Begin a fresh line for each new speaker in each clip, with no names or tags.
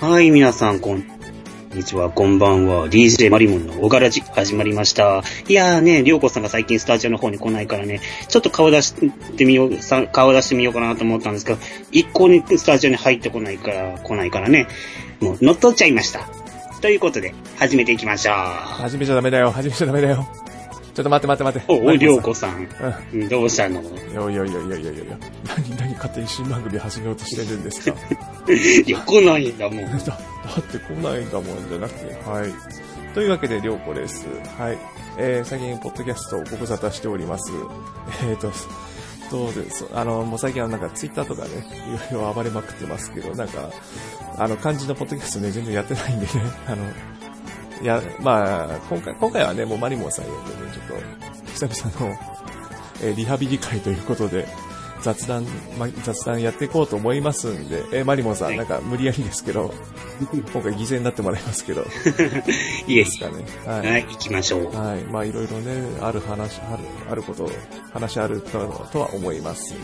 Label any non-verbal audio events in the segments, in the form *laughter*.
はい、皆さん、こんにちは、こんばんは。DJ マリモンの小柄じ始まりました。いやーね、りょうこさんが最近スタジオの方に来ないからね、ちょっと顔出してみよう、顔出してみようかなと思ったんですけど、一向にスタジオに入ってこないから、来ないからね、もう乗っ取っちゃいました。ということで、始めていきましょう。
始めちゃダメだよ、始めちゃダメだよ。ちょっと待って待って待って。
お、お、りょうこ
さ
さん、
ん。
どうしたの？
うん。いやいやいやいやいやいや何、何勝手に新番組始めようとしてるんですか？*laughs*
いや、来ないんだもん。*laughs*
だ、だって来ないんだもんじゃなくて、はい。というわけで、りょうこです。はい。えー、最近、ポッドキャストをご無沙汰しております。えーと、どうですあの、もう最近はなんかツイッターとかね、いろいろ暴れまくってますけど、なんか、あの、漢字のポッドキャストね、全然やってないんでね、あの、いや、まあ、今回、今回はね、もうマリモンさん呼んでね、ちょっと、久々の、えーリハビリ会ということで、雑談、ま、雑談やっていこうと思いますんで、えーマリモンさん、
はい
なんか無理やりですけど、今回犠牲になってもらいますけど、*laughs*
いえ
ですかね？は。
はいい、行きましょう。
はい。まあ、いろいろね、ある話、ある、あること、話あるととは思いますんで、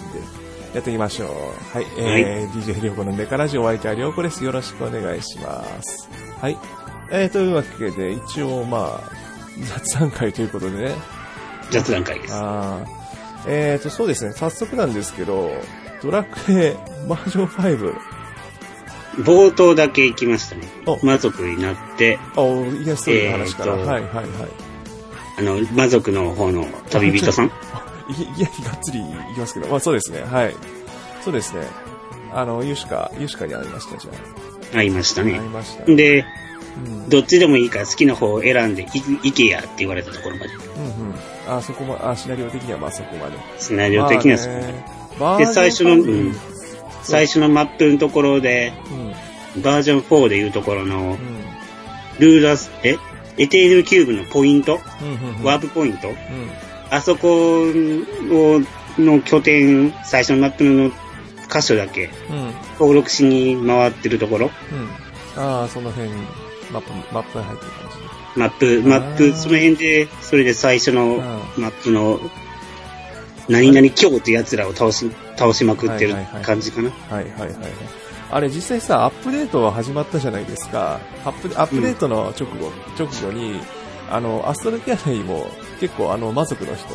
やっていきましょう。はい。えー、DJ りょうこのネカラジオお相手はりょうこです。よろしくお願いします。はい。えー、というわけで、一応、まあ、雑談会ということでね、
雑談会です。
あーえーと、そうですね、早速なんですけど、ドラクエバージョン5、
冒頭だけ行きましたね
お。
魔族になって、
あ、いや、ストーリーの話から、
えーと
はいはいはい。
あの、魔族の方の旅人さん？
いいや、がっつりいきますけど、まあそうですね、はい。そうですね。あの、ユシカ、ユシカにありました、じゃ
会いました
あ。あり
ね。
ました。うん。
で、
うん
どっちでもいいから好きな方を選んで、い行けやって言われたところまで。
うん。あ、そこま、あ、シナリオ的にはまあそこまで。
シナリオ的にはそう
まあ
ね
ね
で、最初の、うん、最初のマップのところで、
うん。
バージョン4でいうところの
う、ん。
ルーラス、え？エテーネキューブのポイント？
うん。うん。
ワープポイント？
うん。
あそこをの拠点、最初のマップの箇所だけ
うん。
登録しに回ってるところ、
うん。ああ、その辺、マップ、マップに入ってる感じ。
マップ、マップ、その辺で、それで最初の
う
マップの、何々今日って奴らを倒し、倒しまくってる
はいはいはい
感じかな。
はいはいはい。あれ実際さ、アップデートは始まったじゃないですか。アップアップデートの直後、直後に、あの、アストロキャラにも結構あの、魔族の人、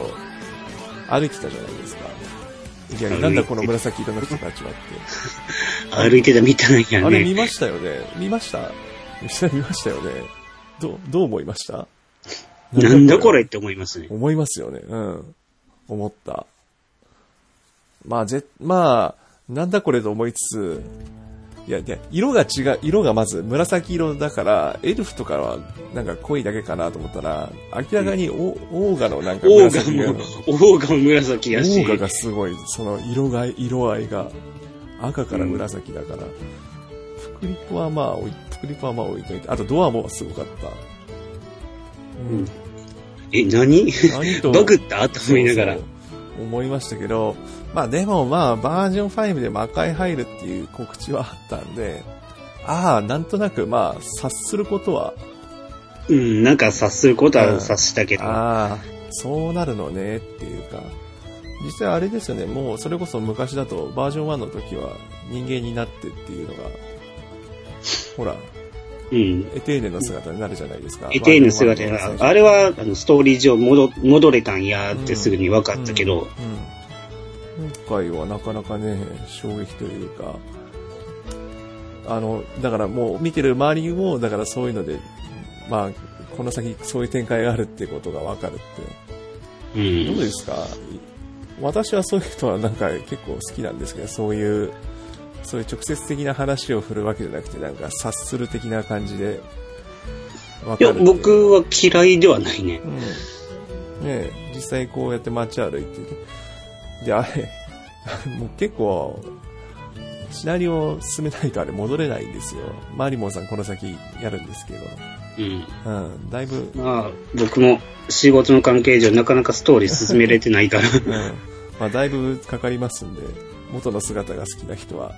歩いてたじゃないですか。いや、なんだこの紫色の人たちはっ *laughs*
歩いてたみたい
て。
やね。
あれ見ましたよね見ました？実際見ましたよねどう、どう思いました？
なんだこれって思いますね。
思いますよね。うん。思った。まあ、ぜ、まあ、なんだこれと思いつつ、いや、いや、色が違う、色がまず紫色だから、エルフとかはなんか濃いだけかなと思ったら、明らかにオオーガのなんか
オーガ
紫が、
も、オーガも紫やし
オー、ガがすごい、その色が、色合いが赤から紫だから、プクリポはまあ置クリポはまあ置いといて、あとドアもすごかった。うん。
え、何？
何と
バグった？と思いながら
そう。そう思いましたけど、まあでもまあバージョン5で魔界入るっていう告知はあったんで、ああ、なんとなくまあ察することは、
うん、なんか察することは察したけど、
ああ、そうなるのねっていうか、実際あれですよね、もうそれこそ昔だとバージョン1の時は人間になってっていうのが、ほら、
うん。
エテーネの姿になるじゃないですか。
エテーヌ姿
バージョン1の
が、あれは、あの、ストーリー上戻、戻れたんやってすぐに分かったけど、
うん今回はなかなかね、衝撃というか、あの、だからもう見てる周りも、だからそういうので、まあ、この先そういう展開があるってことがわかるって。
うん。
どうですか？私はそういう人はなんか結構好きなんですけど、そういう、そういう直接的な話を振るわけじゃなくて、なんか察する的な感じで、わ
いや、
かるいう
僕は嫌いではないね。
うん。ねえ、実際こうやって街歩いてて。で、あれ、*laughs* もう結構、シナリオを進めないとあれ戻れないんですよ。マリモンさんこの先やるんですけど。
うん。
うん、だいぶ、
まあ、僕も仕事の関係上なかなかストーリー進めれてないから。
うん。まあだいぶかかりますんで、元の姿が好きな人は、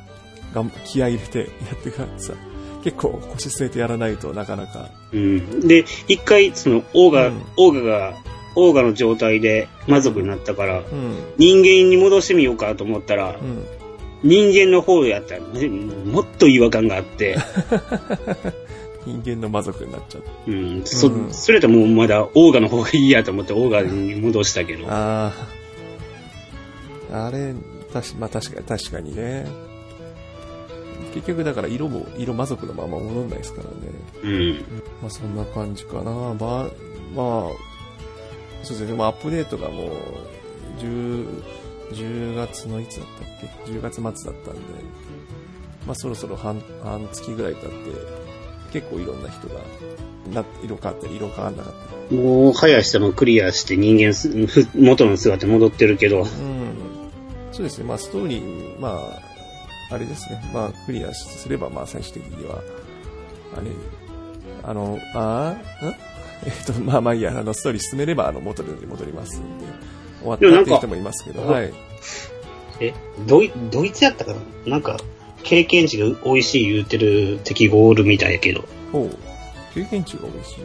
がん気合い入れてやってください。結構腰据えてやらないとなかなか。
うん。で、一回、その、オーガ、
うん
オーガがオーガの状態で魔族になったから、
うん。
人間に戻してみようかと思ったら、
うん。
人間の方やったら、ねもっと違和感があって、*laughs*
人間の魔族になっちゃった。
うん、そ、
うん
それともうまだオーガの方がいいやと思ってオーガに戻したけど、
ああ。あれ、たし、まあ確かに、確かにね。結局だから色も、色魔族のまま戻んないですからね。
うん。
まあそんな感じかな。まあ、まあ、そうですね。まあアップデートがもう、10、10月のいつだったっけ ?10 月末だったんで、まあそろそろ半、半月ぐらい経って、結構いろんな人が、な、色変わったり、色変わんなかったり。
もう、早い人もクリアして人間元の姿戻ってるけど、
うん。そうですね。まあストーリー、まあ、あれですね。まあクリアすれば、まあ最終的には、あれ、あの、あーん？*laughs* えっと、まあまあいいや、あの、ストーリー進めれば、あの、元に戻りますんで、終わったっていう人もいますけど、はい。
え、ドイ、ドイツやったかな？なんか、経験値が美味しい言うてる敵がおるみたいやけど、
ほう。経験値が美味しい。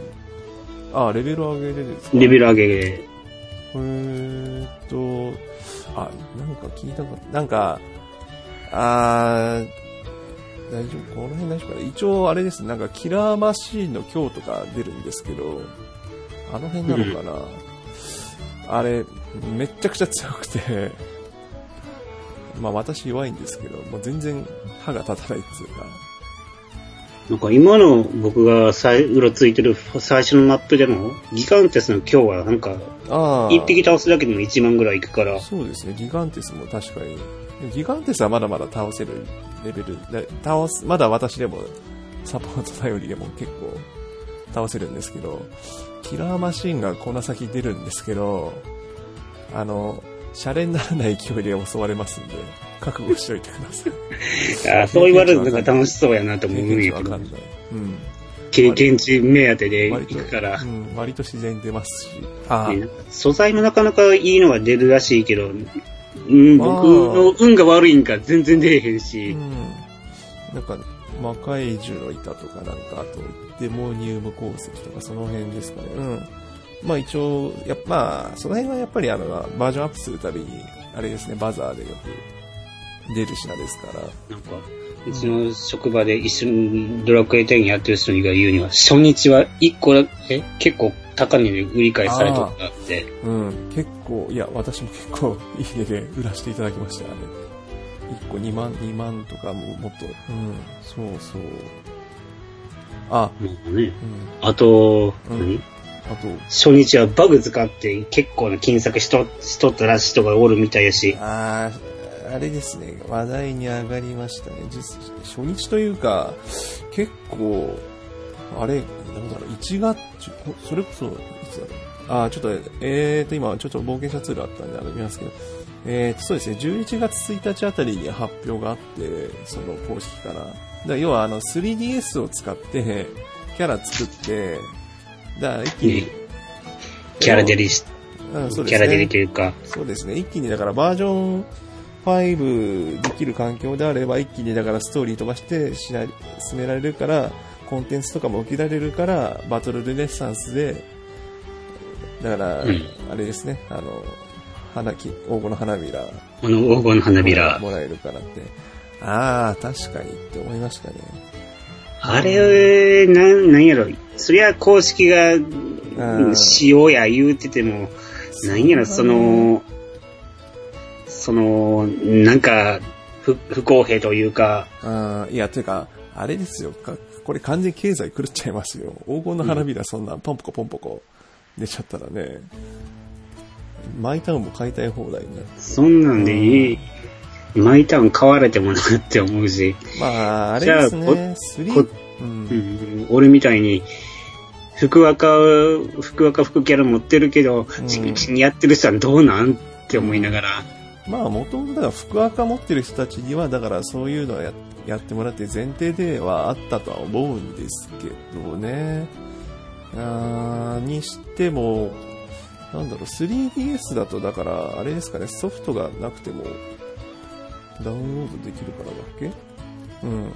あーレベル上げでですか？
レベル上げで、
えーっと、あ、なんか聞いたこと、なんか、あー、大丈夫この辺大丈夫かな。一応あれですね、なんかキラーマシーンの今日とか出るんですけど、あの辺なのかな、あれ、めっちゃくちゃ強くて、まあ私弱いんですけど、もう全然歯が立たないっつうか、
なんか今の僕が最うろついてる最初のマップでも、ギガンテスの今日はなんか。一匹倒すだけでも1万ぐらいいくから、
そうですね、ギガンテスも確かに。ギガンテスはまだまだ倒せるレベルで、倒す、まだ私でも、サポート頼りでも結構倒せるんですけど、キラーマシンがこの先出るんですけど、あの、シャレにならない勢いで襲われますんで、覚悟しておいてください。
あーそう言われるのが楽しそうやなと思
経
うんやけど
験値わかん、ない。うん。
経験値目当てで行くから
う、ん、割と自然に出ますし。あ
素材もなかなかいいのが出るらしいけど、うん、
まあ
僕の運が悪いんか全然出えへんし、
うん。なんか、魔界獣の板とか、なんか、あと、デモニウム鉱石とか、その辺ですかね。うん。まあ一応、やっぱ、まあ、その辺はやっぱりあの、バージョンアップするたびに、あれですね、バザーでよく出る品ですから。
なんか、うちの職場で一緒にドラクエ10やってる人が言うには、初日は1個だけ、結構高値で売り買いされとったって、
うん。結構、いや、私も結構、いい値で売らせていただきましたよね。1個2万、2万とかももっと。うん。そうそう。あ、
もうね。
うん。
あと、
うん
何？
あと、
初日はバグ使って結構な金策しとしとったらしい人がおるみたいやし、
あーあれですね、話題に上がりましたね。実初日というか、結構、あれ、なんだろう、1月、それこそ、いつだろう。あーちょっと、えーと、今、ちょっと冒険者ツールあったんで、あの、見ますけど、えーと、そうですね、11月1日あたりに発表があって、その公式から。だ要は、あの、3DS を使って、キャラ作って、だ一気に、
キャラデリし、
うんそうですね
キャラデリというか、
そうですね。一気にだからバージョン5できる環境であれば一気にだからストーリー飛ばしてしな進められるから、コンテンツとかも受けられるから、バトルルネッサンスで、だから、
うん
あれですね、あの、花木、黄金の花びら
この黄金の花びら。
もらえるからって。ああ、確かにって思いましたね。
あれ、なん、なんやろ。そりゃ公式が、
ん
しようや言うてても、なんやろ、その、その、なんか、不不公平というか、
あーいや、というか、あれですよ。かこれ完全に経済狂っちゃいますよ。黄金の花びらそんなポンポコポンポコ。出ちゃったらね、マイタウンも買いたい放題になって。
そんなんでいい、マイタウン買われてもなって思うし、
まあ、あれです
じゃあ
う。
うん。ん、俺みたいに、福若、福若福キャラ持ってるけど、
ん。
地道にやってる人はどうなんって思いながら、
まあ、もともとだから福赤持ってる人たちには、だからそういうのはややってもらって前提ではあったとは思うんですけどね。あーにしても、なんだろう、3DS だとだから、あれですかね、ソフトがなくても、ダウンロードできるからだっけ？うん。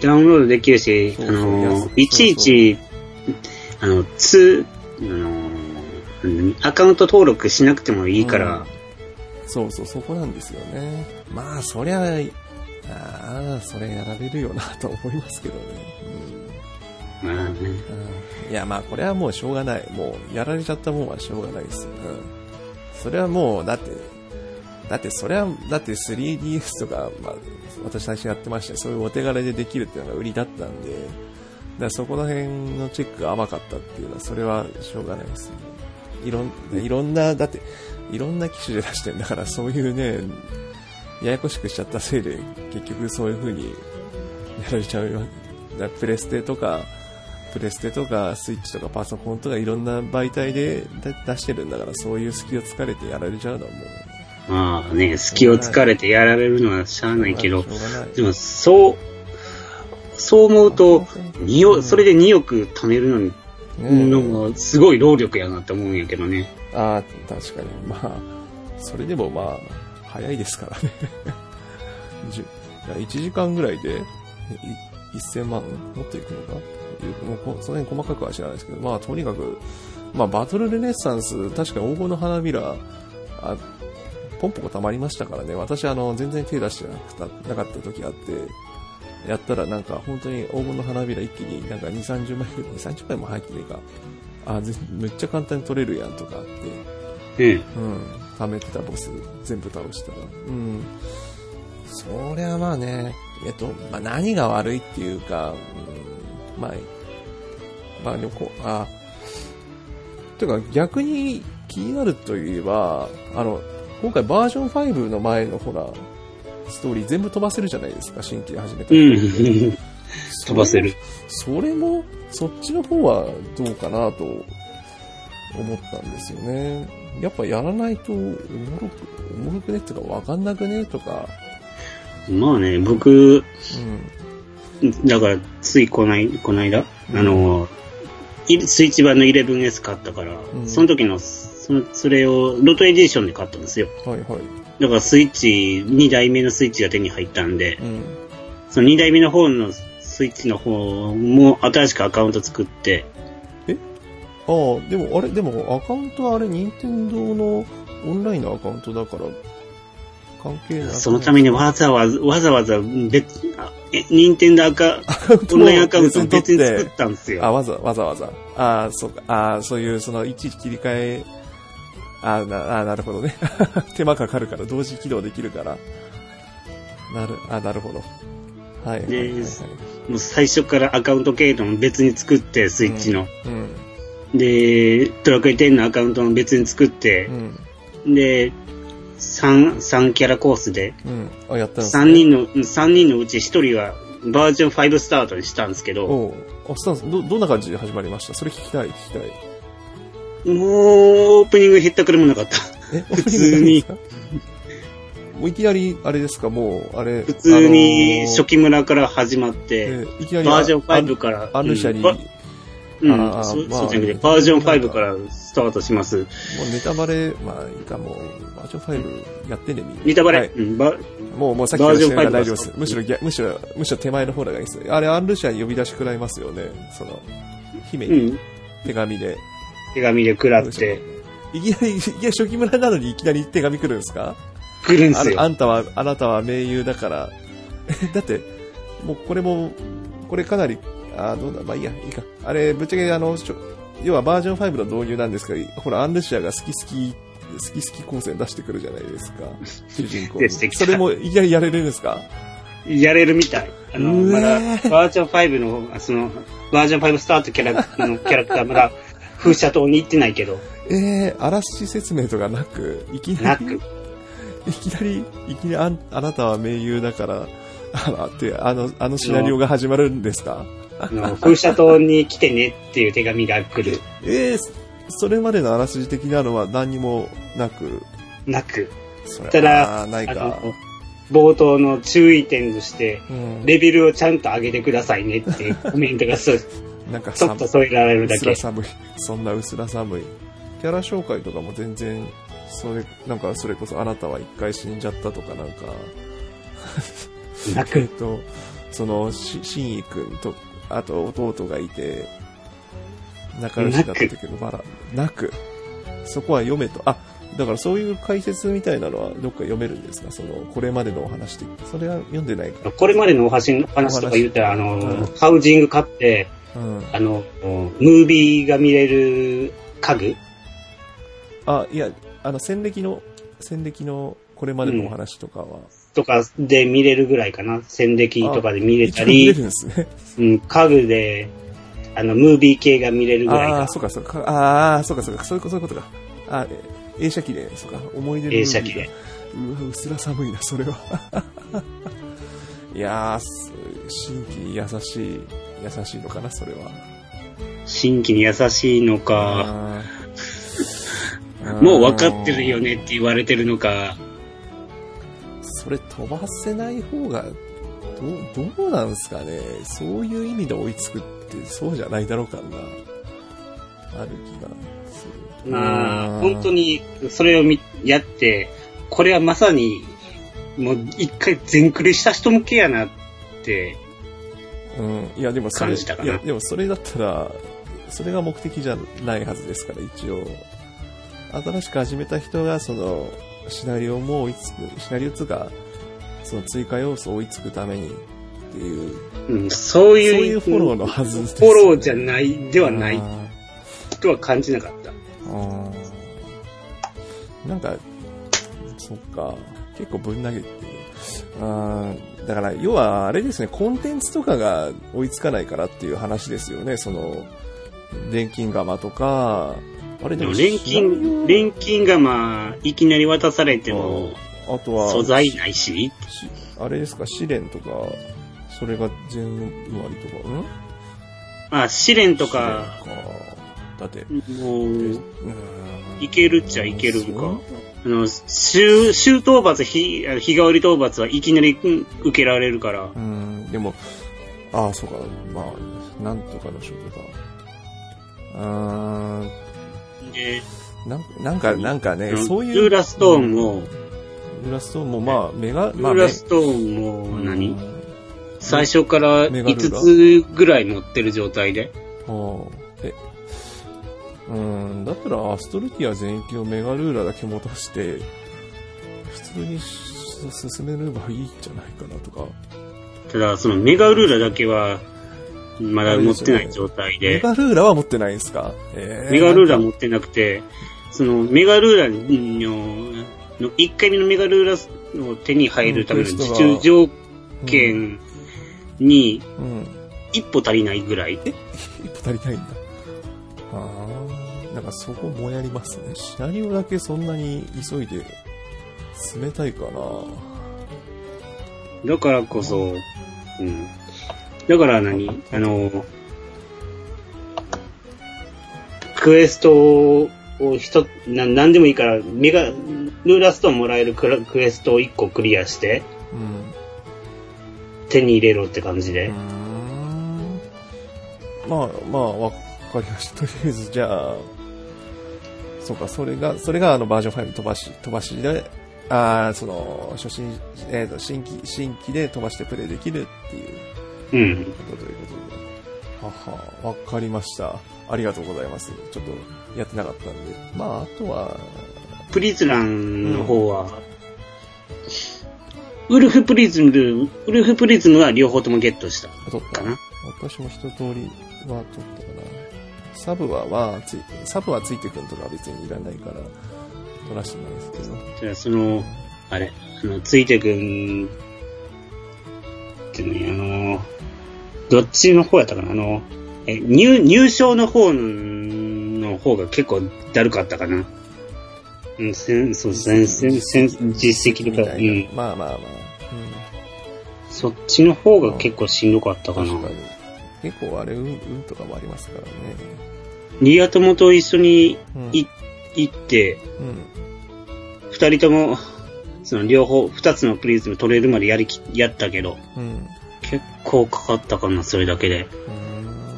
ダウンロードできるし、
そうそう
あの
安い、
いちいち、あの、つ、あの、うんアカウント登録しなくてもいいから、
うんそうそう、そこなんですよね。まあ、そりゃ、ああ、それやられるよなと思いますけどね。
まあね。
うんうんいや、まあ、これはもうしょうがない。もう、やられちゃったもんはしょうがないです。うん。それはもう、だって、だって、それは、だって 3DS とか、まあ、私最初やってましたよそういうお手軽でできるっていうのが売りだったんで、だそこら辺のチェックが甘かったっていうのは、それはしょうがないですね。いろん、いろんな、だって、いろんな機種で出してるんだから、そういうね、ややこしくしちゃったせいで、結局そういう風にやられちゃうよ。だからプレステとか、プレステとか、スイッチとかパソコンとかいろんな媒体で出してるんだから、そういう隙を突かれてやられちゃうのはもう。
まあね、隙を突かれてやられるのはしゃあないけど。でもそう、そう思うと、2億、それで2億貯めるのに、
ね
のもすごい労力やなって思うんやけどね。
ああ、確かに。まあ、それでもまあ、早いですからね。*laughs* 1時間ぐらいで、1000万持っていくのか？もうその辺細かくは知らないですけど、まあ、とにかく、まあ、バトルルネッサンス、確かに黄金の花びら、あポンポコ溜まりましたからね。私、あの、全然手出してなくたなかった時あって、やったらなんか本当に黄金の花びら一気になんか2、30枚、2、30枚も入ってねえか。あ、ぜめっちゃ簡単に取れるやんとかあって。
うん。
うん。貯めてたボス全部倒したら。うん。そりゃまあね、えっと、まあ何が悪いっていうか、うん、まあ、まあでもこう、あ、てか逆に気になるといえば、あの、今回バージョン5の前のほら、ストーリー全部飛ばせるじゃないですか、新規で始めた
うん。飛ばせる。
それも、そっちの方はどうかなと思ったんですよね。やっぱやらないと、おもろく、おもろくねっていうかわかんなくねとか、
まあね、僕、
うん。
だから、ついこない、こないだ、あの、いスイッチ版の 11S 買ったから、
うん
その時の、その、それをロトエディションで買ったんですよ。
はいはい。
だからスイッチ、2代目のスイッチが手に入ったんで、
うん。
その2代目の方のスイッチの方も新しくアカウント作って、
ああ、でもあれ、でもアカウントはあれ、任天堂のオンラインのアカウントだから、関係ない。
そのためにわざわざ、わざわざ別、あえ、任天堂アカ、オンラインアカウントを別に作ったんです
あ、
よ。
わざわざわざ。あそうか。あそういう、その、いちいち切り替え、あなあなるほどね。*laughs* 手間かかるから、同時起動できるから。なる、あ、なるほど。はい。はい
で
はいはい
もう最初からアカウント系統も別に作って、スイッチの。
うん。
で、ドラクエ10のアカウントも別に作って
う、ん。
で、3、三キャラコースで、
うん。あ、やったんです
3人の、三人のうち1人はバージョン5スタートにしたんですけど、
あ、スタンス、ど、どんな感じで始まりました？それ聞きたい、聞きたい。
もう、オープニングへったくれもなかった。
え、
普通に
もういきなり、あれですか、もう、あれ。
普通に初
期
期村から始まって、
いきなり、
バージョン5から、
アンルシャに、
うん
あー
そ
まあ
そうじゃなくて、バージョン5からスタートします。
もうネタバレ、まあいいか、もう、バージョン5やってね、みんな。
ネタバレ、
はい
うんば
もう、もうさっきから知らないから
バージョン5
大丈夫です。むしろ逆、むしろ、むしろ手前の方がいいです。あれ、アンルシャに呼び出し食らいますよね。その、姫に
うん、
手紙で。
手紙で食らって、
いきなり、いや、初期村なのにいきなり手紙来るんですか？
来るんすよ。
ああんたは、あなたは盟友だから。*laughs* だって、もうこれも、これかなり、あどうだ、まあいいや、いいか。あれ、ぶっちゃけあの、ちょ要はバージョン5の導入なんですけど、ほら、アンルシアが好き好き、好き好き光線出してくるじゃないですか。*laughs* 主人公それもいきなりやれるんですか？
やれるみたい。あの、まだ、バージョン5の、あその、バージョン5スタートキャラのキャラクターまだ、風車島に行ってないけど、
えー、あらすじ説明とかなく、いきなり、
なく、
いきなり、いきなりあ、あなたは盟友だから、あ、って、あの、あのシナリオが始まるんですか？
の、風車島に来てねっていう手紙が来る。
えー、それまでのあらすじ的なのは何にもなく、
なく。
それ
ただ
ないか。
冒頭の注意点として、
うん、
レベルをちゃんと上げてくださいねっていうコメントがそう
なんか
ちょっと添えられるだけ
薄ら。寒い。そんな薄ら寒い。キャラ紹介とかも全然、それ、なんかそれこそあなたは一回死んじゃったとかなんか、
な
えっ
く。*laughs*
と、その、し、しんいくんと、あと弟がいて、仲良しだったけど、まだ、なく。そこは読めと。あ、だからそういう解説みたいなのはどっか読めるんですか？その、これまでのお話で。それは読んでないか？
これまでのお話お話とか言ったら、あの、
うん
ハウジング買って、
うん。
あの、ムービーが見れる家具？
あ、いや、あの、戦歴の、戦歴のこれまでのお話とかは。
とかで見れるぐらいかな。戦歴とかで見れた
一応見れ
り、
るんですね。
うん、家具で、あの、ムービー系が見れるぐらい
ああー、
か。
そうか、そうか。ああ、そうか、そうか。そういうこと、か。あえ映写機で、そうか。思い出の
映写機で。
うわ、うすら寒いな、それは。いや新規に優しい、優しいのかな、それは。
新規に優しいのか、もう分かってるよ。ねって言われてるのか、
それ飛ばせない方が、どう、どうなんですかね。そういう意味で追いつくって、そうじゃないだろうかな。ある気がする。
まあ、本当にそれを見やって、これはまさに、もう一回全クリした人向けやなって、
うん。いや、でもそれ、
感じたかない
や、でもそれだったら、それが目的じゃないはずですから、一応。新しく始めた人が、その、シナリオも追いつく、シナリオつうか、その追加要素を追いつくためにっていう、
うん、そう
そう
いう、
いうフォローのはずです、
フォローじゃない、ではない
あ
とは感じなかった。
ーあー。なんか、そっか、結構ぶん投げてる。あー。だから、要はあれですね、コンテンツとかが追いつかないからっていう話ですよね、その、錬金釜とか、あれ
でも、
も
錬金、錬金がまあ、いきなり渡されても、
あとは、
素材ないし、
しあれですか、試練とか、それが全割とか、ん？
まあ、試練とか。
だって、
もう、
うん。
いけるっちゃいけるんか。あの、週、週討伐、日、日替わり討伐はいきなりうん受けられるから、
うん、でも、ああ、そうか、まあ、なんとかの仕事か。あ
で、
ーなんなんか、なんかね、
うん。
そういう。
ルーラストーンも、
ルーラストーンも、まあ、メガ、
ル
まあ、
ーラストーンも
メ
何、
うん。
最初から
メガルーラ
5つぐらい持ってる状態で？
はあ。え、うん、だったらアストルティア全域のメガルーラだけ持たして、普通にし進めればいいんじゃないかなとか。
ただ、そのメガルーラだけは、まだ持ってない状態
メ
で、
ガルーラは持ってないんですか？えー
メガルーラ持ってなくて、そのメガルーラの、の1回目のメガルーラの手に入るための受注条件に
うん。
一歩足りないぐらい。*laughs*
一歩足りないんだ。ああ、なんかそこもやりますね。シナリオだけそんなに急いで進めたいかな。
だからこそ、うん。だから何？あの、クエストを一つ、な、なんでもいいから、メガ、ルーラストもらえるクラクエストを1個クリアして、
うん。
手に入れろって感じで
まあ、まあ、わかりました。とりあえず、じゃあ、そうか、それが、それがあのバージョン5飛ばし、飛ばしで、ああ、その、初心、えっ、と、新規、新規で飛ばしてプレイできるっていう
うん。
ことということで。はは、わかりました。ありがとうございます。ちょっと、やってなかったんで。まあ、あとは、
プリズランの方は、ウルフプリズム、ウルフプリズムは両方ともゲットした
取った
かな。
私も一通りは取ったかな。サブは、まあ、つい、サブはついてくんとか別にいらないから、取らしてないですけど。
じゃあ、その、あれ、あの、ついてくん、ってね、あの、どっちの方やったかなあの、え、入、入賞の方の方が結構だるかったかな。うん、せん、そう、先生、先実績とか、う。ん。
まあまあまあ。
そっちの方が結構しんどかった
うん。
かな
確。かに。結構あれ、運、運とかもありますからね。
リア友と一緒に
うん。
い行って、
うん。
二人とも、その両方、二つのプリズム取れるまでやりき、やったけど、
うん。
結構かかったかな、それだけで。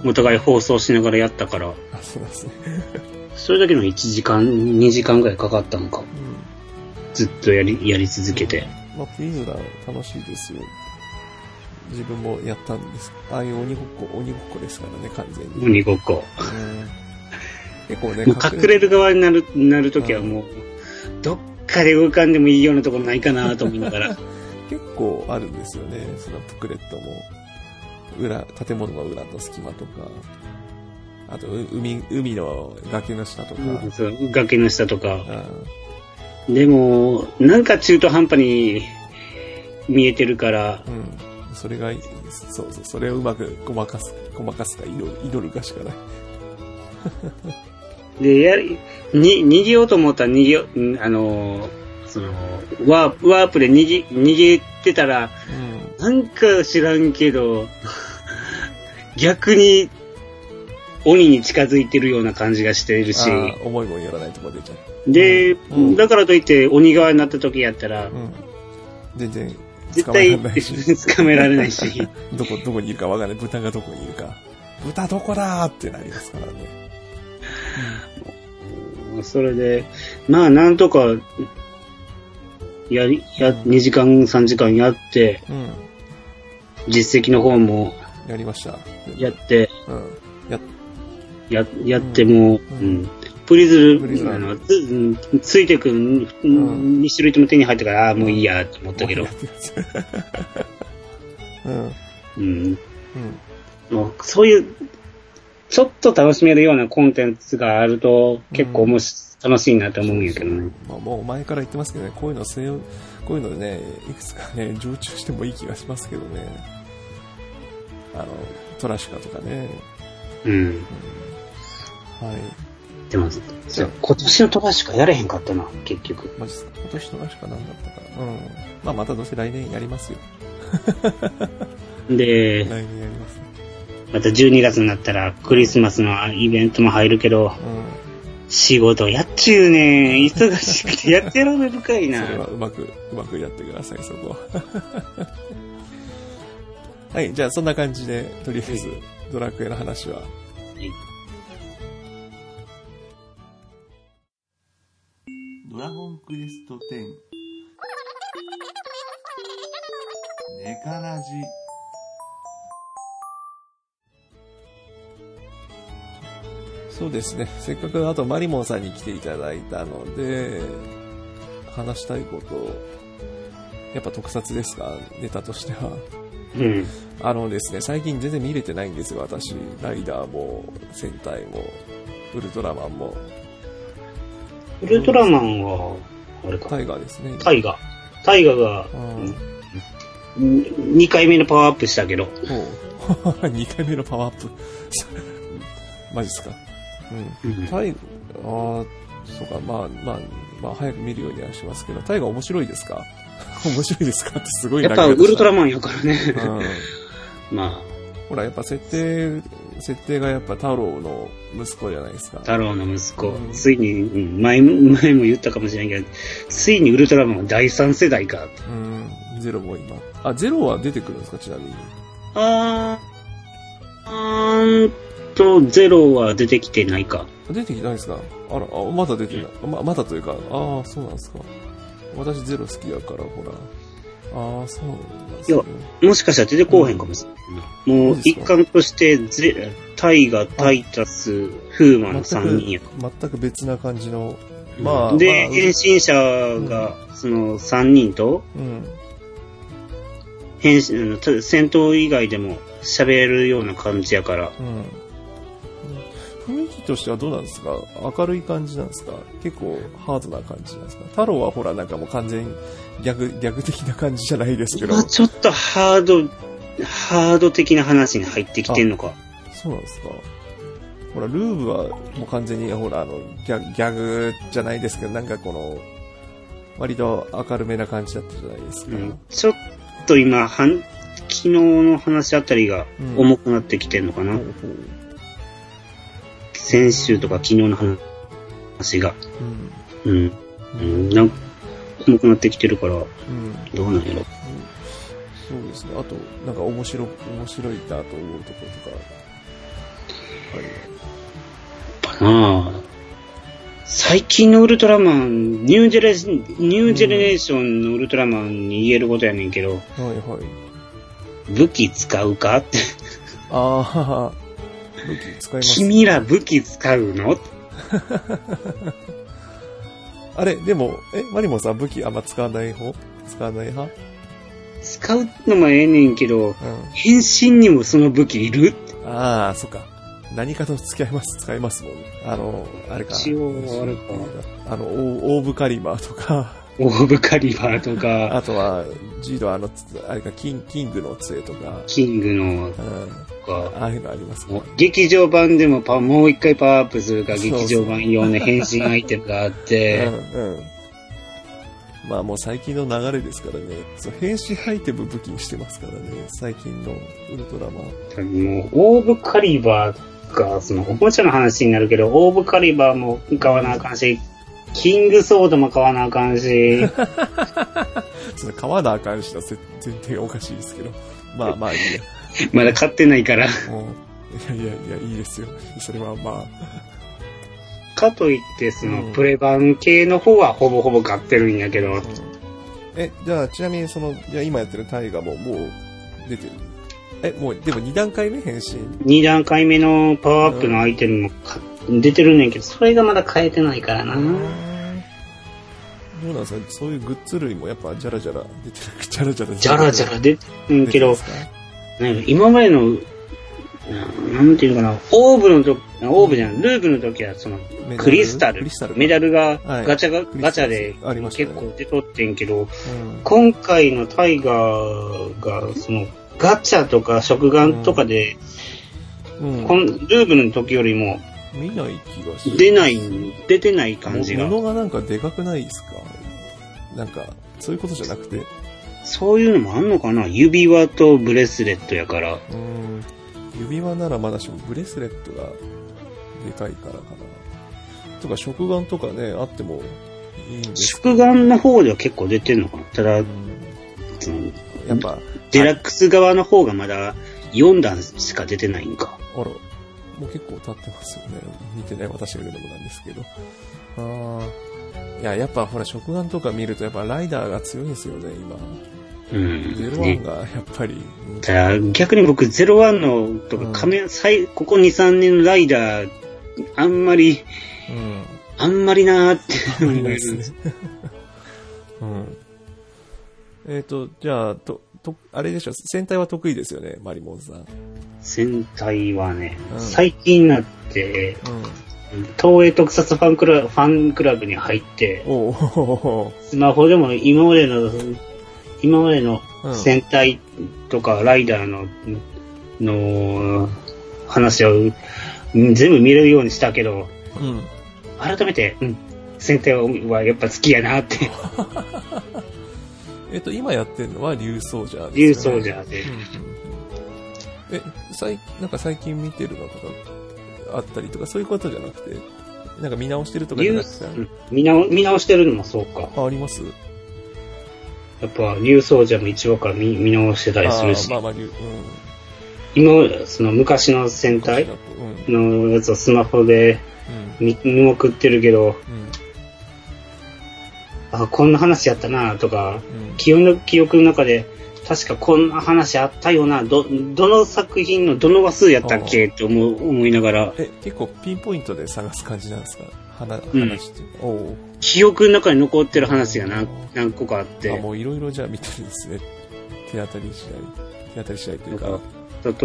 うん。
お互い放送しながらやったから、
あ、そうですね。
それだけの1時間、2時間ぐらいかかったのか。
うん。
ずっとやり、やり続けて。
まあ、プリズナー楽しいですよ。自分もやったんです。ああいう鬼ごっこ、鬼ごっこですからね、完全に。
鬼ごっこ。
結構ね、
隠れる側になる、なるときはもう、どっかで動かんでもいいようなところないかなと思いながら。*laughs*
結構あるんですよね、そのプクレットも。裏、建物の裏の隙間とか、あと、う海、海の崖の下とか。
そう崖の下とか。
あ
でも、なんか中途半端に見えてるから、
うん。それがいい、そうそう、それをうまくごまかす、ごまかすか祈る、祈るかしかない。
で、やり、に、逃げようと思ったら逃げよう、んあの、その、ワープ、ワープで逃げ、逃げてたら、
うん。
なんか知らんけど、*laughs* 逆に、鬼に近づいてるような感じがしているし、
思いもよらないとこ出ちゃう。
で、
うん
だからといって鬼側になった時やったら、
うん。全然、
絶対
捕まえられないし *laughs*
捕められないし、*laughs*
どこ、どこにいるかわかんない。豚がどこにいるか。豚どこだーってなりますからね。
それで、まあなんとか、やり、や、2時間、3時間やって、
うん。
実績の方も
やりました。
やって、
うん。やっ、
や、やっても、
う
うんん。プリズル、あの、つうんついてくん、
ん
2種類とも手に入ったから、ああ、もういいや、と思ったけど *laughs*
うん。
うん。
うん。
もうそういう、ちょっと楽しめるようなコンテンツがあると、結構もし、楽しいなと思うんやけどね。
まあ、もう前から言ってますけどね、こういうのせよ、こういうのでね、いくつかね、*laughs* 常駐してもいい気がしますけどね。あの、トラシカとかね。
うん。
はい。
でも、今年のトラしかやれへんかったな、結局。
マジっすか？今年トラシカなんだったかな？うん。まあ、またどうせ来年やりますよ。
で *laughs*
来、年やります。
また12月になったらクリスマスのイベントも入るけど、
うん。
仕事やっちゅうねん。忙しくてやってられるかいな。*laughs*
それはうまく、うまくやってください、そこ。*laughs* はい、じゃあそんな感じで、とりあえず、ドラクエの話は。ドラゴンクエスト10。ネカラジ。そうですね。せっかくあとマリモンさんに来ていただいたので、話したいこと、やっぱ特撮ですか？ネタとしては。
うん。
あのですね、最近全然見れてないんですよ、私。ライダーも、戦隊も、ウルトラマンも、
ウルトラマンは、あれか、
タイガーですね。
タイガ。タイガが、
うん。
2回目のパワーアップしたけど、
ほう。*laughs* 2回目のパワーアップ。*laughs* マジっすか？うん。
うん
タイ、ああ、そうか、まあ、まあ、まあ、早く見るようにはしますけど、タイガー面白いですか？*laughs* 面白いですかってすごい
やっぱウルトラ
マ
マンやからね。
うん。*laughs*
ま
ほら、やっぱ設定、設定がやっぱ太郎の息子じゃないですか
あ、。太郎の息子、
うん
ついに、うん前も、*laughs* 前も言ったかもしれんけど、ついにウルトラマンは第3世代か。
うん。ゼロも今。あ、ゼロは出てくるんですか？ちなみに。
あと、ゼロは出てきてないか。
出てきてないですか？あら、あ、まだ出てない。ま、まだというか、ああ、そうなんですか。私ゼロ好きだから、ほら。ああ、そうなんですね。
もしかしたら出てこうへんかもしれない。もう一環としてゼ、タイガ、タイタス、フーマン3人や。
全く別な感じの、まあ、
で、
まあ
変身者が、その3人と、
うん。
変身、あのた戦闘以外でも喋れるような感じやから、
うん。としてはどうなんですか？明るい感じなんですか？結構ハードな感じなんですか？太郎はほらなんかもう完全に逆、逆的な感じじゃないですけど。
今ちょっとハード、ハード的な話に入ってきてんのか。
そうなんですか。ほら、ルーブはもう完全に、ほら、あの、ギャギャグじゃないですけど、なんかこの、割と明るめな感じだったじゃないですか。
うんちょっと今、はん昨日の話あたりが
うん
重くなってきてんのかな。
ほうほう
先週とか昨日の話が。
うん。
うん。うん、なんか重くなってきてるから、
うん。
どうなんやろ。
そうですね。あと、なんか面白、面白いなと思うところとか。はい。
かなあ最近のウルトラマン、ニュージェレ、ニュージェネレーションのウルトラマンに言えることやねんけど、
はいはい。
武器使うかって。
ああ、武器使います。
君ら武器使うの？*laughs*
あれ、でも、え、マリモンさん武器あんま使わない方？使わない派？
使うのもええねんけど、
うん。
変身にもその武器いる？
ああ、そっか。何かと付き合います、使いますもん。あの、あれか。
一応あれか
あの、オーブカリバーとか、
オーブカリバーとか、*laughs*
あとは、ジードあの、つあれか、キンキングの杖とか、
キングの
うん。
とか、
ああいうのありますか？
もう劇場版でもパもう一回パワーアップするか劇場版用の変身アイテムがあって、*laughs*
うん、うん。まあもう最近の流れですからね。そう、変身アイテム武器にしてますからね。最近のウルトラマン。
もうオーブカリバーが、そのおもちゃの話になるけど、オーブカリバーも買わなあかんし、キングソードも買わなあかんし、
その川田あかんしな、ぜ全然おかしいですけど。まあまあいいや。*laughs*
まだ買ってないから。
もう、いやいやいや、いいですよ。それはま
かといって、その
うん
プレ版系の方はほぼほぼ買ってるんやけど
あ。、え、じゃあちなみにその、いや今やってる大河ももう出てる？え、もう、でも2段階目変身
2段階目のパワーアップのアイテムもか出てるんねんけど、それがまだ買えてないからな。
どうなんですか？そういうグッズ類もやっぱジャラジャラ出て *laughs* る。ジャラジャラ
じゃらじゃら出てるんけど今までの、うんなんていうのかな、オーブのとオーブじゃない、ルーブの時は、そのクリスタル。メダルが
はい。
ガチャが、
クリスタル
ガチャで結構出とってんけど、
うん。
今回のタイガーが、その、ガチャとか食玩とかで、
うん
こんルーブの時よりも
見ない気がする。
出ない、出てない感じが。
も物がなんかでかくないですか？なんか、そういうことじゃなくて、
そういうのもあんのかな？指輪とブレスレットやから。
うん、指輪ならまだしもブレスレットがでかいからかな。とか、食玩とかね、あってもいいんですけ
食玩の方では結構出てんのかなただ
ど、う、ん
その、
やっぱ、
デラックス側の方がまだ4段しか出てないんか。
あら、もう結構経ってますよね。見てない私が言うのもなんですけど。ああ。いや、やっぱほら、食玩とか見るとやっぱライダーが強いんですよね、今。
うん。
ゼロワン
ね
がやっぱり、
逆に僕、01のと
うん
か仮面、最ここ2、3年のライダー、あんまり、
うん。
あんまりなーって思えるん
で
ですす。
ね。*laughs* うん。えっ、と、じゃあ、と、と、あれでしょ、戦隊は得意ですよね、マリモンさん。
戦隊はね、
うん
最近になって、
うん。
東映特撮ファンクラブ、ファンクラブに入って、スマホでも今までの、今までの
うん
戦隊とかライダーの、の話をうん全部見れるようにしたけど、
うん。
改めて、うん、戦隊はやっぱ好きやなって、*laughs*
えっ、と、今やってるのは竜奏者ですよね。
竜奏者で
うん。うんうんえ、最、なんか最近見てるのとかあったりとか、そういうことじゃなくて、なんか見直してるとかじゃ
竜
なくて、
うん見直見直してるのもそうか。
あ、あります？
やっぱ竜奏者も一話から見見直してたりするし、
あーまあまあ、竜、うん。
今、その昔の戦隊
うん。
のやつをスマホで
うん。
見見送ってるけど、
うん。
あ、こんな話やったなとか、
うん。
記憶の記憶の中で、確かこんな話あったよな、ど、どの作品のどの話数やったっけって思う思いながら、
え、結構ピンポイントで探す感じなんですか？話、って。
記憶の中に残ってる話が何何個かあっ
あ、
て、
もういろいろじゃあ見てるんですね。手当たり次第。手当たり次第というか。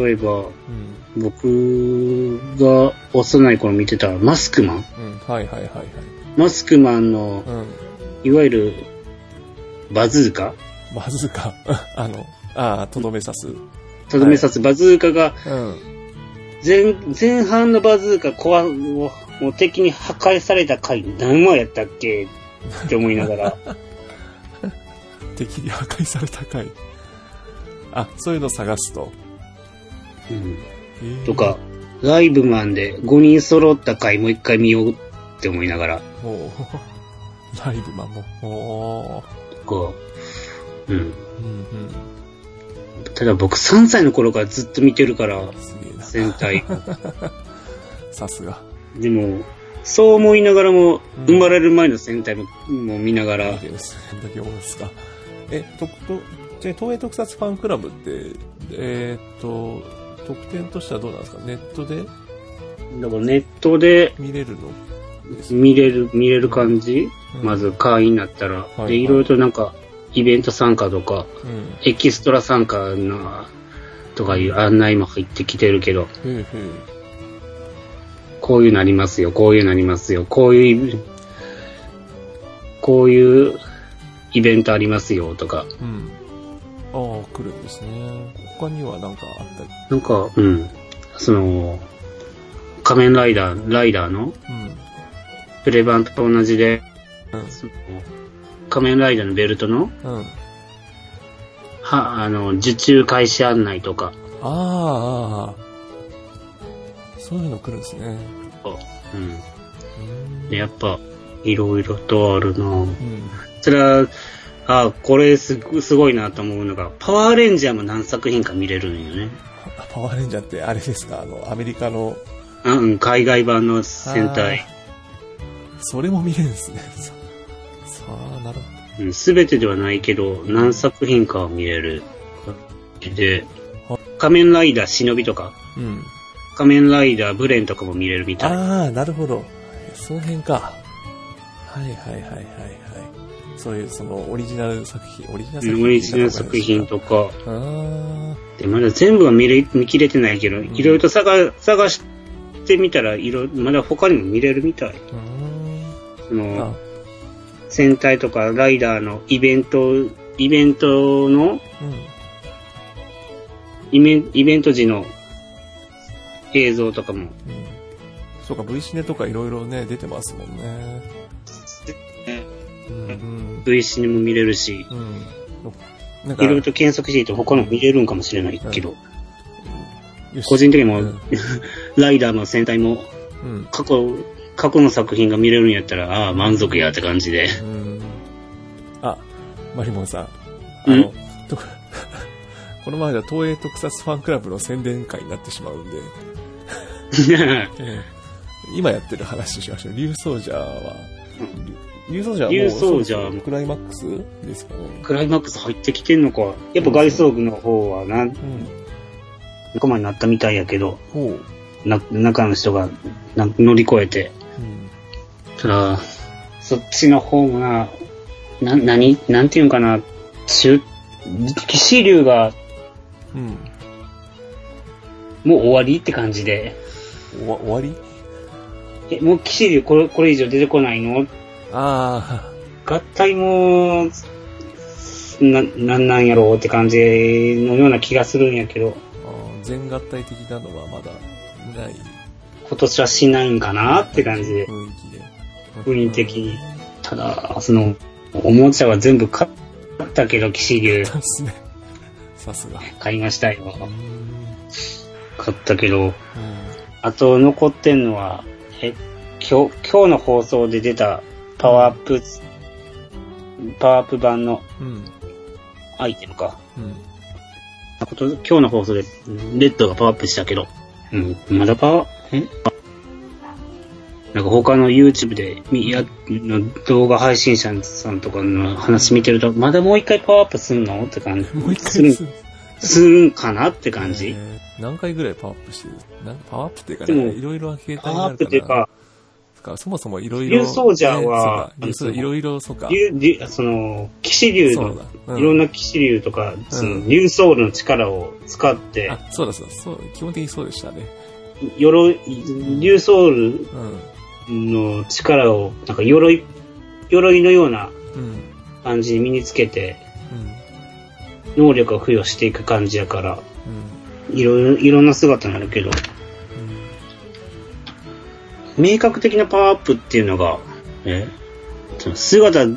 例えば、
うん。
僕が幼い頃見てたマスクマン
うん。はいはいはいはい。
マスクマンの、
うん。
いわゆる、バズーカ？
バズーカ？*laughs* あの、ああ、とどめ刺す。うん。
とどめ刺すバズーカが、
うん。
前、前半のバズーカ壊、もう敵に破壊された回何話やったっけ？って思いながら、*laughs*
敵に破壊された回。あ、そういうの探すと。
うん
えー
とか、ライブマンで5人揃った回もう一回見ようって思いながら、
もう、ライブマンも。おー
こう、うん。
うんうん。
ただ僕3歳の頃からずっと見てるから、
すげえな。
戦隊。*laughs*
さすが。
でも、そう思いながらも、
うん
生まれる前の戦隊も見ながら
見、てるんです。だけ思うんですか。え、と、と、じゃあ東映特撮ファンクラブって、えーっと、特典としてはどうなんですか？ネットで？
だからネットで、
見れるの？
見れる、見れる感じ、
うん
まず会員になったら。
はい
で、いろいろとなんか、イベント参加とか、
うん。
エキストラ参加な、とかいう案内も入ってきてるけど、
へえへ
こういうなりますよ、こういうなりますよ、こういう、こういうイベントありますよ、とか。
え。うん。ああ、来るんですね。他には何かあったり？
なんか、うん。その、仮面ライダー、ライダーの
うん。
プレ版と同じで、仮面ライダーのベルトの、
うん。
は、あの、受注開始案内とか、
ああ。そういうの来るんですね。
うん。
うん
でやっぱ、いろいろとあるな
うん。
それは、あ、これすごすごいなと思うのが、パワーレンジャーも何作品か見れるんよね。
パワーレンジャーってあれですか？あの、アメリカの
うん、海外版の戦隊。
それも見れるんですね。ささあ、なるほ
すべてではないけど、何作品かは見れる。で
は、
仮面ライダー忍びとか、
ど。うん。
仮面ライダーブレンとかも見れるみたい。
ああ、なるほど。その辺か。はいはいはいはいはい。そういう、その、オリジナル作品、オリジナル作品。
オリジナル作品とか。
あ
で、まだ全部は見れ見切れてないけど、
ん
いろいろと探探してみたら、いろ、まだ他にも見れるみたい。
あ。
そ
うん。
の
あ、
戦隊とかライダーのイベント、イベントの、
うん。
イベンイベント時の映像とかも、
うん。そうか、V シネとかいろいろね、出てますもんね。うん。
V シにも見れるし、
うん。
いろいろと検索していて他のも見れるんかもしれないけど、個人的にも、
うん *laughs*
ライダーの戦隊も
うん。
過去、過去の作品が見れるんやったら、ああ、満足やって感じで。
うん。あ、マリモンさん。あ
うん？
の、と *laughs* この前では東映特撮ファンクラブの宣伝会になってしまうんで、*laughs* 今やってる話しましょう。竜奏者は、竜奏者はもう
竜奏者
そろそろクライマックスですかね。
クライマックス入ってきてんのか。やっぱ外装具の方はな、
うん。
仲間になったみたいやけど、中の人がな乗り越えて。
うん。
ただ、そっちの方が、な、なに、なんていうんかな、中、騎士竜が
うん。
もう終わりって感じで、
おわ終わり？
え、もう騎士竜これ、これ以上出てこないの？
あ
合体も、な、なんなんやろうって感じのような気がするんやけど、
全合体的なのはまだない。
今年はしないんかなって感じで、
雰囲気で。
雰囲気的に。ただ、その、おもちゃは全部買ったけど、騎士竜
ですね。さすが。
買いましたよ。
うん。
買ったけど、
うん
あと残ってんのは、え、今日、今日の放送で出たパワーアップ、パワーアップ版の
うん。
アイテムか。
うん。
今日の放送で、レッドがパワーアップしたけど、うん、まだパワー、え？なんか他の YouTube で、みや、の動画配信者さんとかの話見てると、まだもう一回パワーアップすんのって感じ。
もう一
する
回する。
するんかなって感じ。
えー何回ぐらいパワーアップしてる？なんかパワーアップっていうか
でも
ね、いろいろ携帯に
パワーアッ。プっていうか、
そもそもいろいろ。
竜奏者は
いろいろ、そうか。
竜竜その、騎士竜の
そうだ。うん
いろんな騎士竜とか、その
うん
竜ソウルの力を使って
あ、、そうだそうだ。そう、基本的にそうでしたね。
鎧、竜ソウル
うん。
の力を、なんか鎧、鎧のような。感じに身につけて、
うん。
能力を付与していく感じやから、
うん。
いろいろ、んな姿になるけど、明確的なパワーアップっていうのが、え姿が。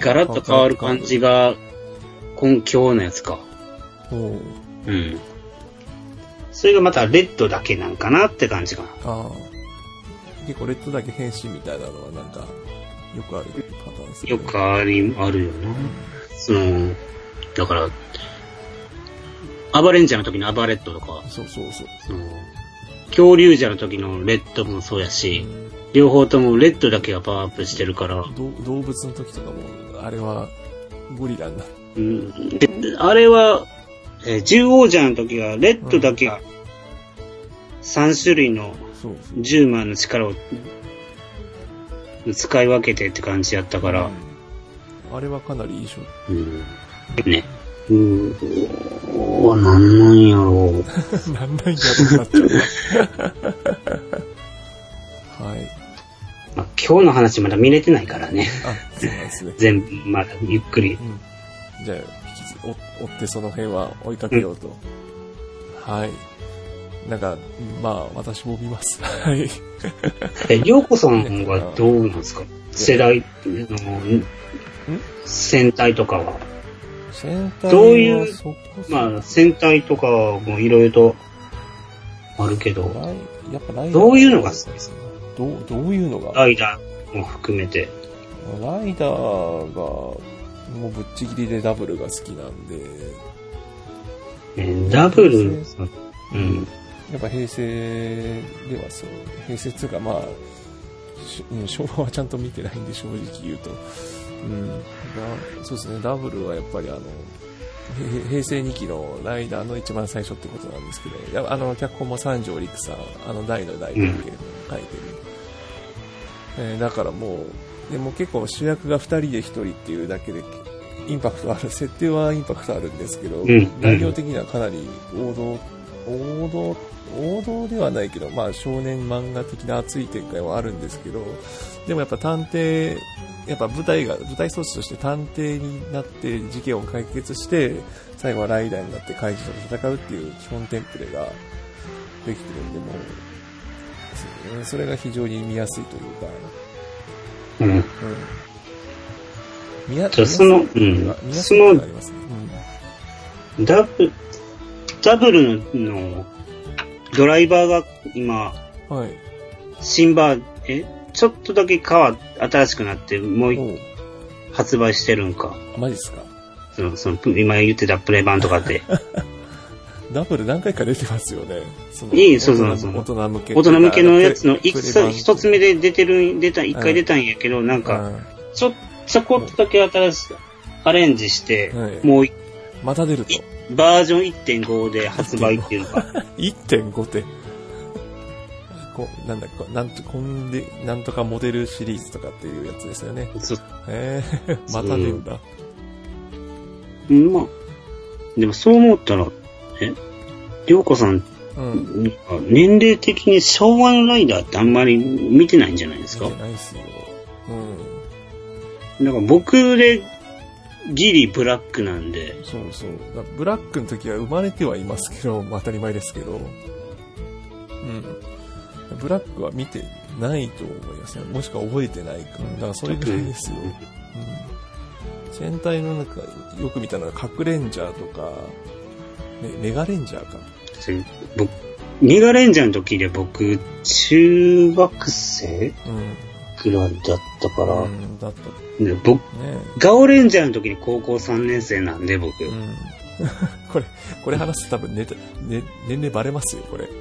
ガラッと変わる感じが、今今日のやつか。
う
うん。それがまたレッドだけなん。かなって感じかな。
あ。結構レッドだけ変身みたいなのはなんか、よくあるパターンですね。
よくあり、あるよな。その、だから、アバレンジャーの時のアバレットとか、
そうそうそう。
その、恐竜者の時のレッドもそうやし、両方ともレッドだけがパワーアップしてるから、
ど動物の時とかも、あれは、ゴリラにな。
うん、であれは、えー獣王者の時は、レッドだけが3種類の
そうそう。
10万の力を使い分けてって感じやったから、
うんあれはかなりいいショ
うん。ね。うーん、なんなんやろう。*laughs*
なんなんやろなっちゃう。*laughs* はい。
まあ、今日の話まだ見れてないからね。
あ、そうなんですね。*laughs*
全部、まだゆっくり。
うん。じゃあ、引きつ追追ってその辺は追いかけようと。はい。なんか、まあ、私も見ます。はい。
え、りょうこさんはどうなんですか？世代の、戦隊とかは。
戦隊
どういうまあ、戦隊とかもいろいろとあるけど、
ライやっぱライダー
どういうのが好きですか？
どう、どういうのが？
ライダーも含めて。
ライダーが、もうぶっちぎりでダブルが好きなんで、
えダブル、うん。
やっぱ平成ではそう、平成っていうかまあ、昭和はちゃんと見てないんで正直言うと。うん。だそうですね、ダブルはやっぱりあの、へ平成2期のライダーの一番最初ってことなんですけど、いやあの、脚本も三条陸さん、あの、大の大関係の書いてる。えーだからもう、でも結構主役が2人で1人っていうだけで、インパクトある、設定はインパクトあるんですけど、
ん
内容的にはかなり王道、王道、王道ではないけど、まあ少年漫画的な熱い展開はあるんですけど、でもやっぱ探偵、やっぱ舞台が、舞台装置として探偵になって事件を解決して、最後はライダーになって怪獣と戦うっていう基本テンプレができてるんで、もう、それが非常に見やすいというか、
うん。
うん。見や
じゃあそのうん
見やすいのがありますね。
ダブ、ダブルのドライバーが今、
うん。はい。
新バー、え？ちょっとだけ変わ、新しくなって、もう一
おう
発売してるんか。
マジっすか？
その、その、今言ってたプレ版とかって。*laughs*
ダブル何回か出てますよね。その
いいそうそうそう
大人向け。
大人向けのやつの、いくつ、一つ目で出てる、出た、一回出たんやけど、なんか、
うん
ちょ、ちょこっとだけ新しい、アレンジして、
はい
もうい
また出ると。
バージョン1.5で発売っていうのが、
1.5って。こなんだこなんと、こんで、なんとかモデルシリーズとかっていうやつですよね。
そ
えー、*laughs* また出るんだ。
まあ、でもそう思ったら、え？りょうこさん、
うん。
年齢的に昭和のライダーってあんまり見てないんじゃないですか？
見てないっすよ。うん。
だから僕でギリブラックなんで、
そうそう。だブラックの時は生まれてはいますけど、まあ当たり前ですけど。うん。ブラックは見てないと思いますね。もしくは覚えてないか。だからそれぐらいですよ。うん。戦隊の中、よく見たのは、核レンジャーとか、ね、メガレンジャーか。
僕、メガレンジャーの時で僕、中学生
うん。
ぐらいだったから、
うん、だった。
で僕、
ね
ガオレンジャーの時に高校3年生なんで僕、
うん。*laughs* これ、これ話すと多分ね、ね、年齢バレますよ、これ。*laughs*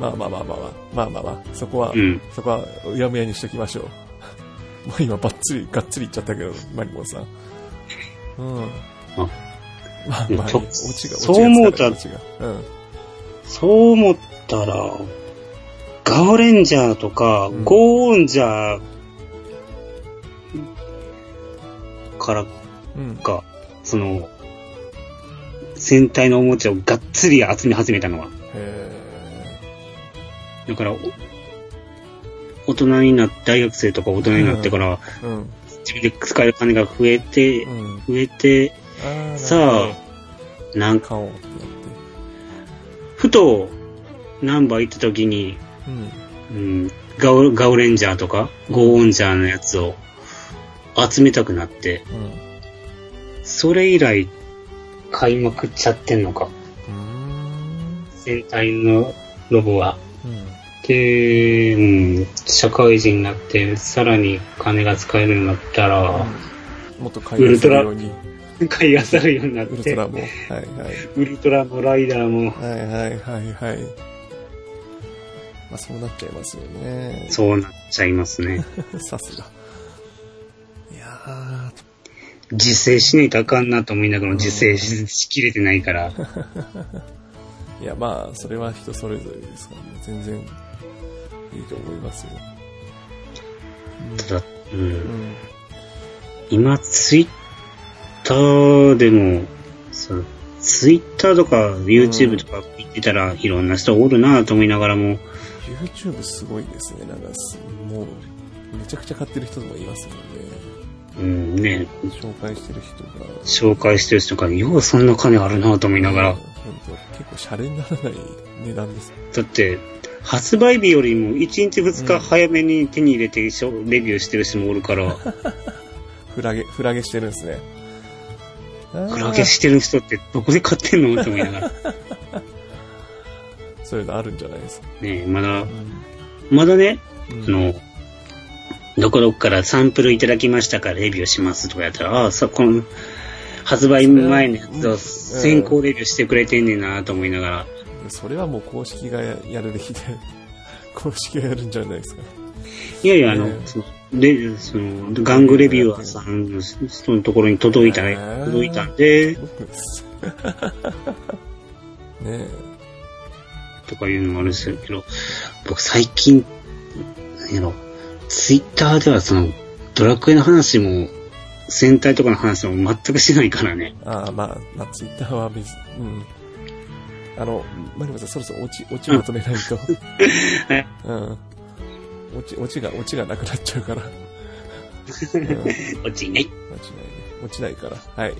まあまあまあまあまあ、まあまあまあ、そこは、
うん。
そこはうやむやにしときましょう。*laughs* もう今ばっつり、がっつり言っちゃったけど、マリモンさん。うん。
あ
まあまあ、
ちょ
オチが、
そう思うた
オチがつかないオチがうん。
そう思ったら、ガオレンジャーとか、
うん
ゴーンジャーから
うん。
か、その、戦隊のおもちゃをがっつり集め始めたのは。
へ
だから、お大人になって、大学生とか大人になってから、
ーうん。
自分で使える金が増えて、
うん。
増えて、さあ、なんか、
買おうってなって。
ふと、ナンバー行った時に、
うん。
うん、ガオ、ガオレンジャーとか、ゴーンジャーのやつを集めたくなって、
うん。
それ以来、買いまくっちゃってんのか。
うーん。
戦隊のロボは。
うん。
で、うん、社会人になって、さらに金が使えるようになったら、
もっと買いやすいように。*laughs*
買い漁るようになって、
ウルトラも。はいはい。
ウルトラもライダーも、
はいはいはいはい。まあそうなっちゃいますよね。
そうなっちゃいますね。*laughs*
さすが。いや
自制しないとあかんなと思いながらも自制ししきれてないから。
ー、*laughs* いやまあ、それは人それぞれですからね。全然。いいと思いますよ。
ただ、う。
うんん。
今、ツイッターでも、さ、ツイッターとか YouTube とか見てたら、いろんな人おるなと思いながらも、
YouTube すごいですね。なんかす、もう、めちゃくちゃ買ってる人もいますもんね。
うんね、
紹介してる人が。
紹介してる人が、ようそんな金あるなと思いながら
結構シャレにならない値段です。
だって、発売日よりも1日2日早めに手に入れてしょレビューしてる人もおるから、*laughs*
フラゲ、フラゲしてるんですね。
クラゲしてる人ってどこで買ってんの？と思いながら。*laughs*
そういうのあるんじゃないですか。
ねまだ
う、ん。
まだね、
うん
あの、どこどこからサンプルいただきましたからレビューしますとかやったら、ああ、さ、この、発売前のやつを先行レビューしてくれてんねんなと思いながら、
それはもう公式がやるべきで、公式がやるんじゃないですか。
いやいや、あの
ね、
その、で、その、玩具レビュアーさんの人のところに届いた、
へー
届いたんで。*laughs*
ね
とかいうのもあるんですけど、僕最近、なんやろ、ツイッターではその、ドラクエの話も、戦隊とかの話も全くしないからね。
ああ、まあ、まあ、ツイッターは別に、うん。あの、マリモさん、そろそろオチ、オチまとめないと。
はい
うん。オ *laughs* チ、オチが、オチがなくなっちゃうから。*laughs* うん、落ちないね。
落ちない。
落ちないから。はい。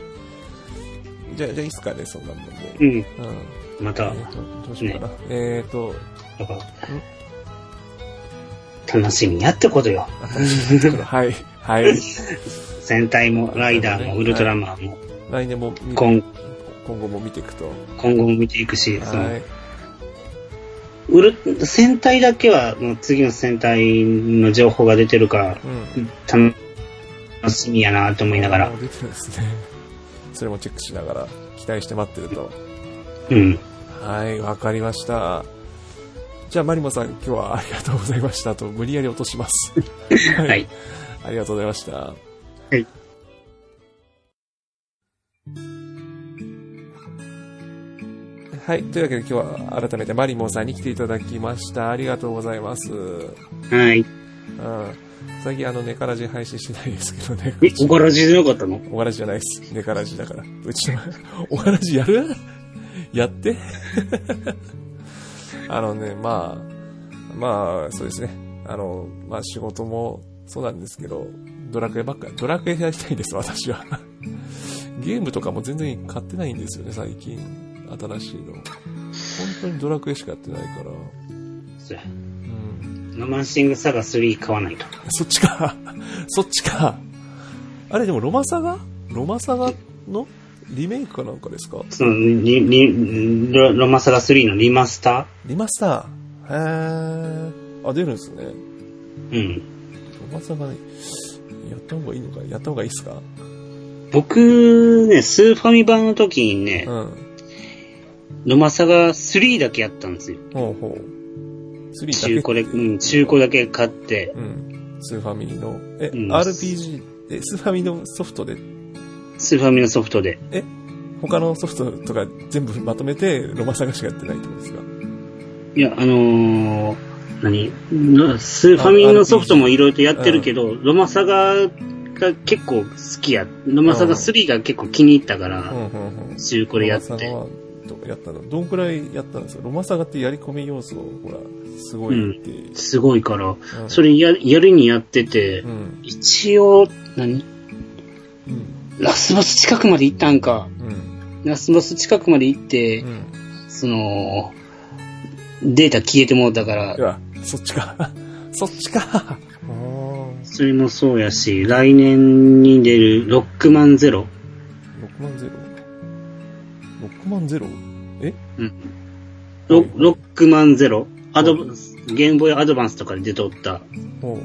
じゃあ、じゃあいいっすかね、そんなもんで。
うん。
うん。
また、
えーと、どうしようかな。えーと、
楽しみやってことよ。*laughs*
はい、はい。
戦隊も、ライダーも、ウルトラマンも、
来年も見、
今
今後も見ていくと。
今後も見ていくし、その
はい。
ウル、戦隊だけは、もう次の戦隊の情報が出てるから、
うん。
楽しみやなと思いながら
あ。出てるんですね。それもチェックしながら、期待して待ってると。
うん。
はい、わかりました。じゃあ、マリモさん、今日はありがとうございましたと、無理やり落とします。*laughs* は
はい。
ありがとうございました。
はい。
はい。というわけで今日は改めてマリモンさんに来ていただきました。ありがとうございます。うん。
はい。
最近あの、ネカラジ配信しないですけどね。
え、おからじでなかったの？
おがらじじゃないです。ネカラジだから。うちの、*laughs* おがらじやる？やって？*laughs* あのね、まあ、まあ、そうですね。あの、まあ仕事もそうなんですけど、ドラクエばっかり、ドラクエやりたいです、私は。ゲームとかも全然買ってないんですよね、最近。新しいの。本当にドラクエしかやってないから。
ロマンシングサガ3買わないと。
そっちか。*laughs* そっちか。あれ、でもロマサガ？ロマサガの？リメイクかなんかですか？
その、リ、リ、ロロマサガ3のリマスタ
リマスター。へー。あ、出るんですね。
ーうん。
ロマサガ、やった方がいいのか？やった方がいいっすか？
僕ね、スーファミ版の時にね
う、ん。
ロマサガ3だけやったんですよ。
ほうほう。3だけ。
中古で、うん、中古だけ買って、
うん。スーファミの、え、
うん
RPG、え、スーファミのソフトで、
スーファミのソフトで。
え、他のソフトとか全部まとめてロマサガしかやってないってことですか？
いや、あのー、何？のスーファミのソフトもいろいろとやってるけど、ロマサガが結構好きや。ロマサガ3が結構気に入ったから。中古でやって。
ロマサガはどやったのどんくらいやったんですか？ロマサガってやり込み要素、ほら、すごいって。
すごいから、
うん
それや、やるにやってて、
うん。
一応、何？
うん。
ラスボス近くまで行ったんか。
うん。
ラスボス近くまで行って
う、ん。
その、データ消えてもうたから
い、や、そっちか。*laughs* そっちか。
それもそうやし、来年に出るロックマンゼロ。
6万ゼロ？?6 万ゼロえ？
うん。ロロックマンゼロアドバンス、ゲームボーイアドバンスとかで出とった
ほ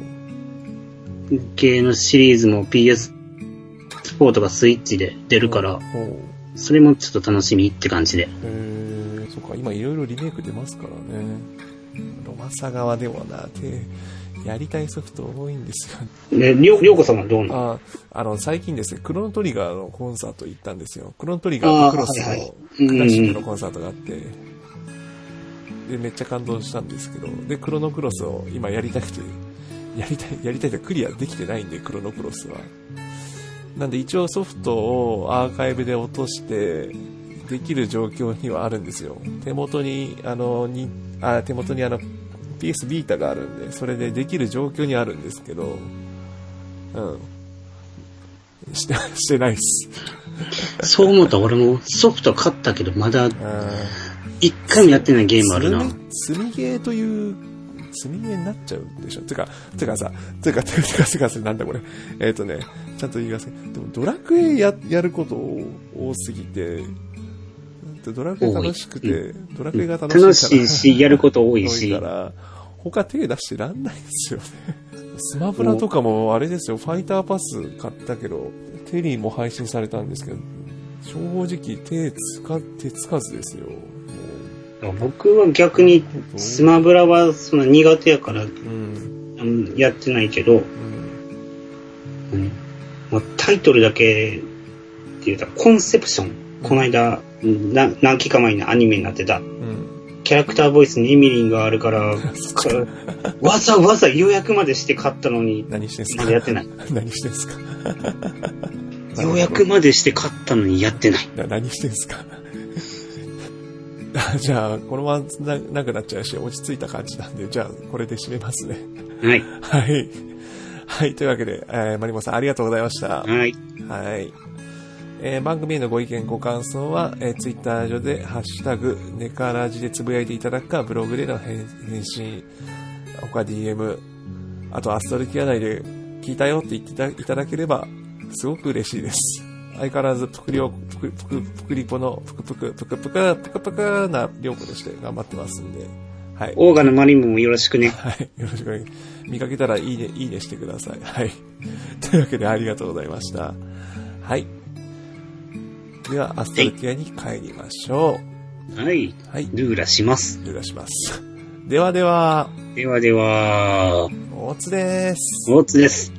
系のシリーズも PS4 とかスイッチで出るから。それもちょっと楽しみって感じで。
へえ、そっか、今いろいろリメイク出ますからね。ロマサガはでもな、て、やりたいソフト多いんですよ。
で、りょう、こさんはどうなの？
あ、あの、最近ですね、クロノトリガーのコンサート行ったんですよ。クロノトリガーとクロスのクラシックのコンサートがあって、で、めっちゃ感動したんですけど、で、クロノクロスを今やりたくて、やりたい、やりたいとクリアできてないんで、クロノクロスは。なんで一応ソフトをアーカイブで落として、できる状況にはあるんですよ。手元に、あの、に、あ、手元にあの、PS ビータがあるんで、それでできる状況にあるんですけど、うん。して、してないっす。*laughs*
そう思ったら俺もソフト買ったけど、まだ
うん
一回もやってないゲームあるな。
積みゲーという、積みゲーになっちゃうでしょ？てか、てかさ、てか、てか、てか、てか、なんだこれ。えっ、とね、ちゃんと言いますね。でも、ドラクエや、やること多すぎて、ドラクエ楽しくて、
多い
ドラクエが楽しいから。
楽しいし、やること多い *laughs*
多い
し
か。ら、他手出してらんないんですよね。スマブラとかもあれですよ、ファイターパス買ったけど、テリーも配信されたんですけど、正直手つか、手つかずですよ。も
僕は逆に
う
スマブラはその苦手やから
うん。
うんやってないけど、
うん。
タイトルだけって言うたらコンセプション。この間、うんな何期か前にアニメになってた。
うん。
キャラクターボイスにエミリンがあるから、かわざわざ予約までして買ったのに、
何してんすか？
まだやってない。*laughs*
何してんすか？*laughs*
予約までして買ったのにやってない。
な何してんすか？あ *laughs* じゃあ、このままななくなっちゃうし、落ち着いた感じなんで、じゃあ、これで締めますね。
はい。
はい。はい。というわけで、えー、マリモさんありがとうございました。
はい。
はい。えー番組へのご意見、ご感想は、えー、ツイッター上で、ハッシュタグ、ネカラジでつぶやいていただくか、ブログでの返返信、他 DM、あとアストルティア内で聞いたよって言っていただければ、すごく嬉しいです。相変わらず、ぷくりを、ぷく、ぷく、ぷくりぽの、ぷくぷく、ぷくぷく、ぷくぷくな、りょうことして頑張ってますんで、はい。
オーガのマリムもよろしくね。
はい。よろしくお願い。見かけたらいいね、いいねしてください。はい。というわけでありがとうございました。はい。では、アストルティアに帰りましょ
はい。
う。はい。
ルーラします。
ルーラします。ではでは、
ではでは、
大津です。
大津です。